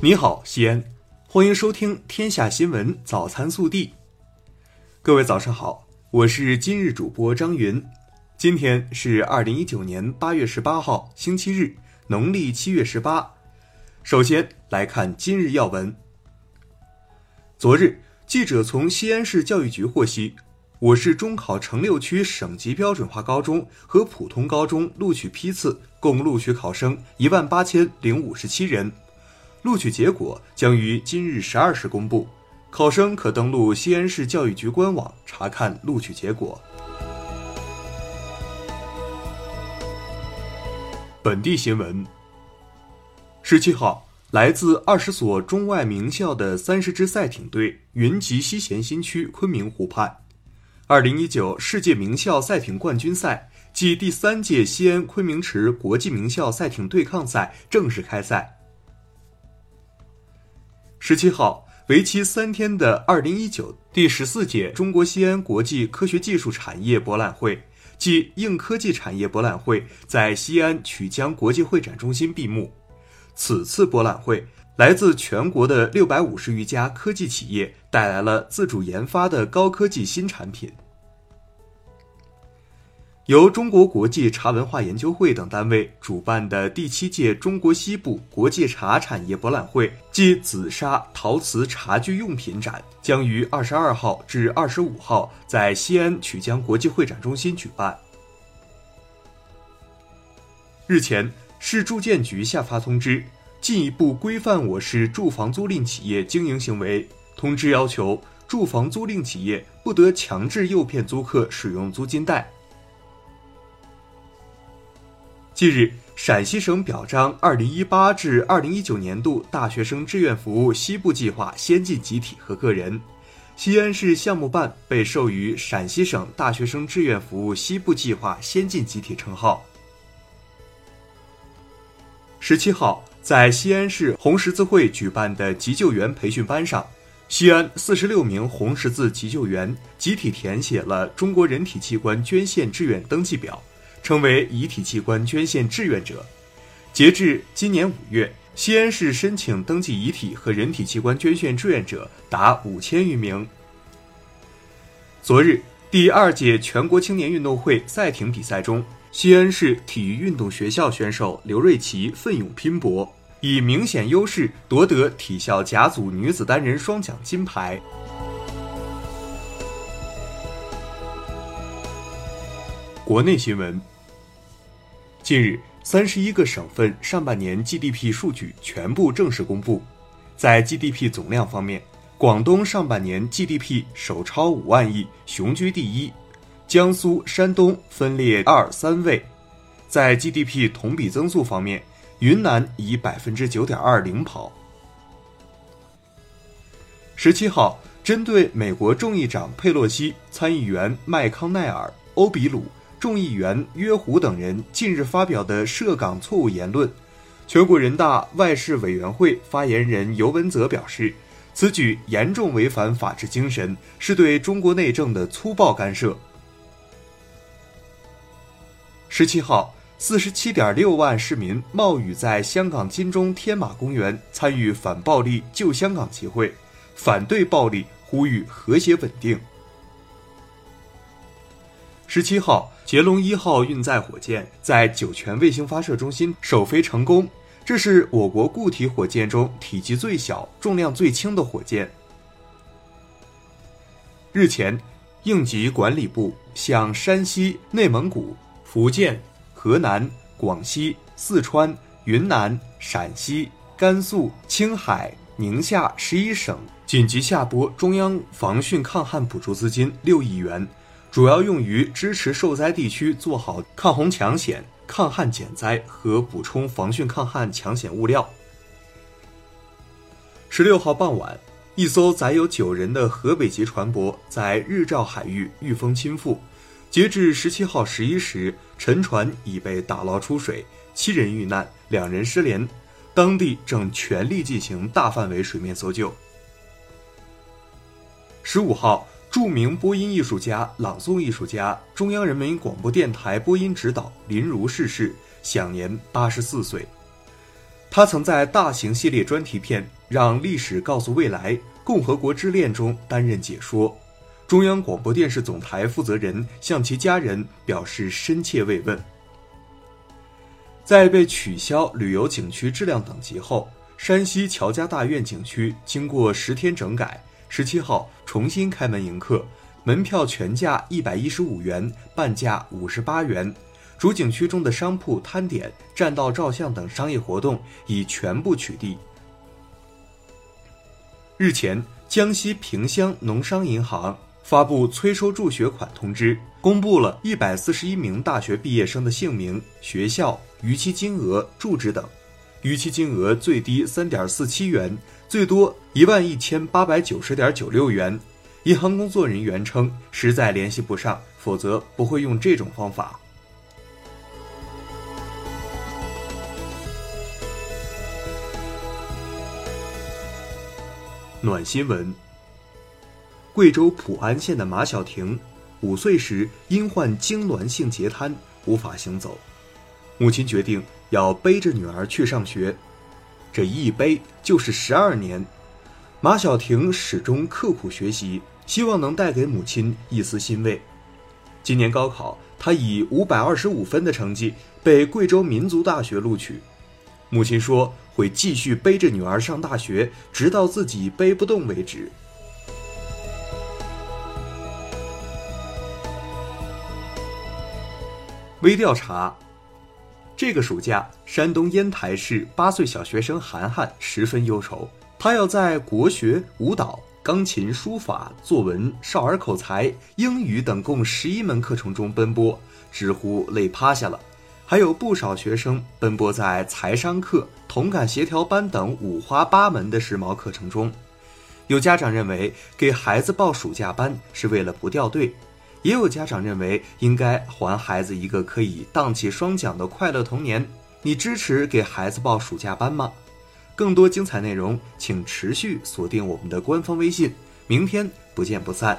你好，西安，欢迎收听《天下新闻早餐速递》。各位早上好，我是今日主播张云。今天是二零一九年八月十八号，星期日，农历七月十八。首先来看今日要闻。昨日，记者从西安市教育局获悉，我市中考城六区省级标准化高中和普通高中录取批次共录取考生一万八千零五十七人。录取结果将于今日十二时公布，考生可登录西安市教育局官网查看录取结果。本地新闻：十七号，来自二十所中外名校的三十支赛艇队云集西咸新区昆明湖畔。二零一九世界名校赛艇冠军赛暨第三届西安昆明池国际名校赛艇对抗赛正式开赛。十七号，为期三天的二零一九第十四届中国西安国际科学技术产业博览会暨硬科技产业博览会在西安曲江国际会展中心闭幕。此次博览会，来自全国的六百五十余家科技企业带来了自主研发的高科技新产品。由中国国际茶文化研究会等单位主办的第七届中国西部国际茶产业博览会暨紫砂陶瓷茶具用品展将于二十二号至二十五号在西安曲江国际会展中心举办。日前，市住建局下发通知，进一步规范我市住房租赁企业经营行为。通知要求，住房租赁企业不得强制诱骗租客使用租金贷。近日，陕西省表彰二零一八至二零一九年度大学生志愿服务西部计划先进集体和个人，西安市项目办被授予陕西省大学生志愿服务西部计划先进集体称号。十七号，在西安市红十字会举办的急救员培训班上，西安四十六名红十字急救员集体填写了中国人体器官捐献志愿登记表。成为遗体器官捐献志愿者。截至今年五月，西安市申请登记遗体和人体器官捐献志愿者达五千余名。昨日，第二届全国青年运动会赛艇比赛中，西安市体育运动学校选手刘瑞琦奋勇拼搏，以明显优势夺得体校甲组女子单人双桨金牌。国内新闻。近日，三十一个省份上半年 GDP 数据全部正式公布。在 GDP 总量方面，广东上半年 GDP 首超五万亿，雄居第一；江苏、山东分列二三位。在 GDP 同比增速方面，云南以百分之九点二领跑。十七号，针对美国众议长佩洛西、参议员麦康奈尔、欧比鲁。众议员约胡等人近日发表的涉港错误言论，全国人大外事委员会发言人尤文泽表示，此举严重违反法治精神，是对中国内政的粗暴干涉。十七号，四十七点六万市民冒雨在香港金钟天马公园参与反暴力救香港集会，反对暴力，呼吁和谐稳定。十七号，捷龙一号运载火箭在酒泉卫星发射中心首飞成功，这是我国固体火箭中体积最小、重量最轻的火箭。日前，应急管理部向山西、内蒙古、福建、河南、广西、四川、云南、陕西、甘肃、青海、宁夏十一省紧急下拨中央防汛抗旱补助资金六亿元。主要用于支持受灾地区做好抗洪抢险、抗旱减灾和补充防汛抗旱抢险物料。十六号傍晚，一艘载有九人的河北籍船舶在日照海域遇风倾覆，截至十七号十一时，沉船已被打捞出水，七人遇难，两人失联，当地正全力进行大范围水面搜救。十五号。著名播音艺术家、朗诵艺术家、中央人民广播电台播音指导林如逝世，享年八十四岁。他曾在大型系列专题片《让历史告诉未来：共和国之恋》中担任解说。中央广播电视总台负责人向其家人表示深切慰问。在被取消旅游景区质量等级后，山西乔家大院景区经过十天整改，十七号重新开门迎客，门票全价一百一十五元，半价五十八元。主景区中的商铺、摊点、占道照相等商业活动已全部取缔。日前，江西萍乡农商银行发布催收助学款通知，公布了一百四十一名大学毕业生的姓名、学校。逾期金额、住址等，逾期金额最低三点四七元，最多一万一千八百九十点九六元。银行工作人员称，实在联系不上，否则不会用这种方法。暖新闻：贵州普安县的马小婷，五岁时因患痉挛性截瘫，无法行走。母亲决定要背着女儿去上学，这一背就是十二年。马小婷始终刻苦学习，希望能带给母亲一丝欣慰。今年高考，她以五百二十五分的成绩被贵州民族大学录取。母亲说会继续背着女儿上大学，直到自己背不动为止。微调查。这个暑假，山东烟台市八岁小学生涵涵十分忧愁，他要在国学、舞蹈、钢琴、书法、作文、少儿口才、英语等共十一门课程中奔波，直呼累趴下了。还有不少学生奔波在财商课、同感协调班等五花八门的时髦课程中。有家长认为，给孩子报暑假班是为了不掉队。也有家长认为应该还孩子一个可以荡起双桨的快乐童年。你支持给孩子报暑假班吗？更多精彩内容，请持续锁定我们的官方微信。明天不见不散。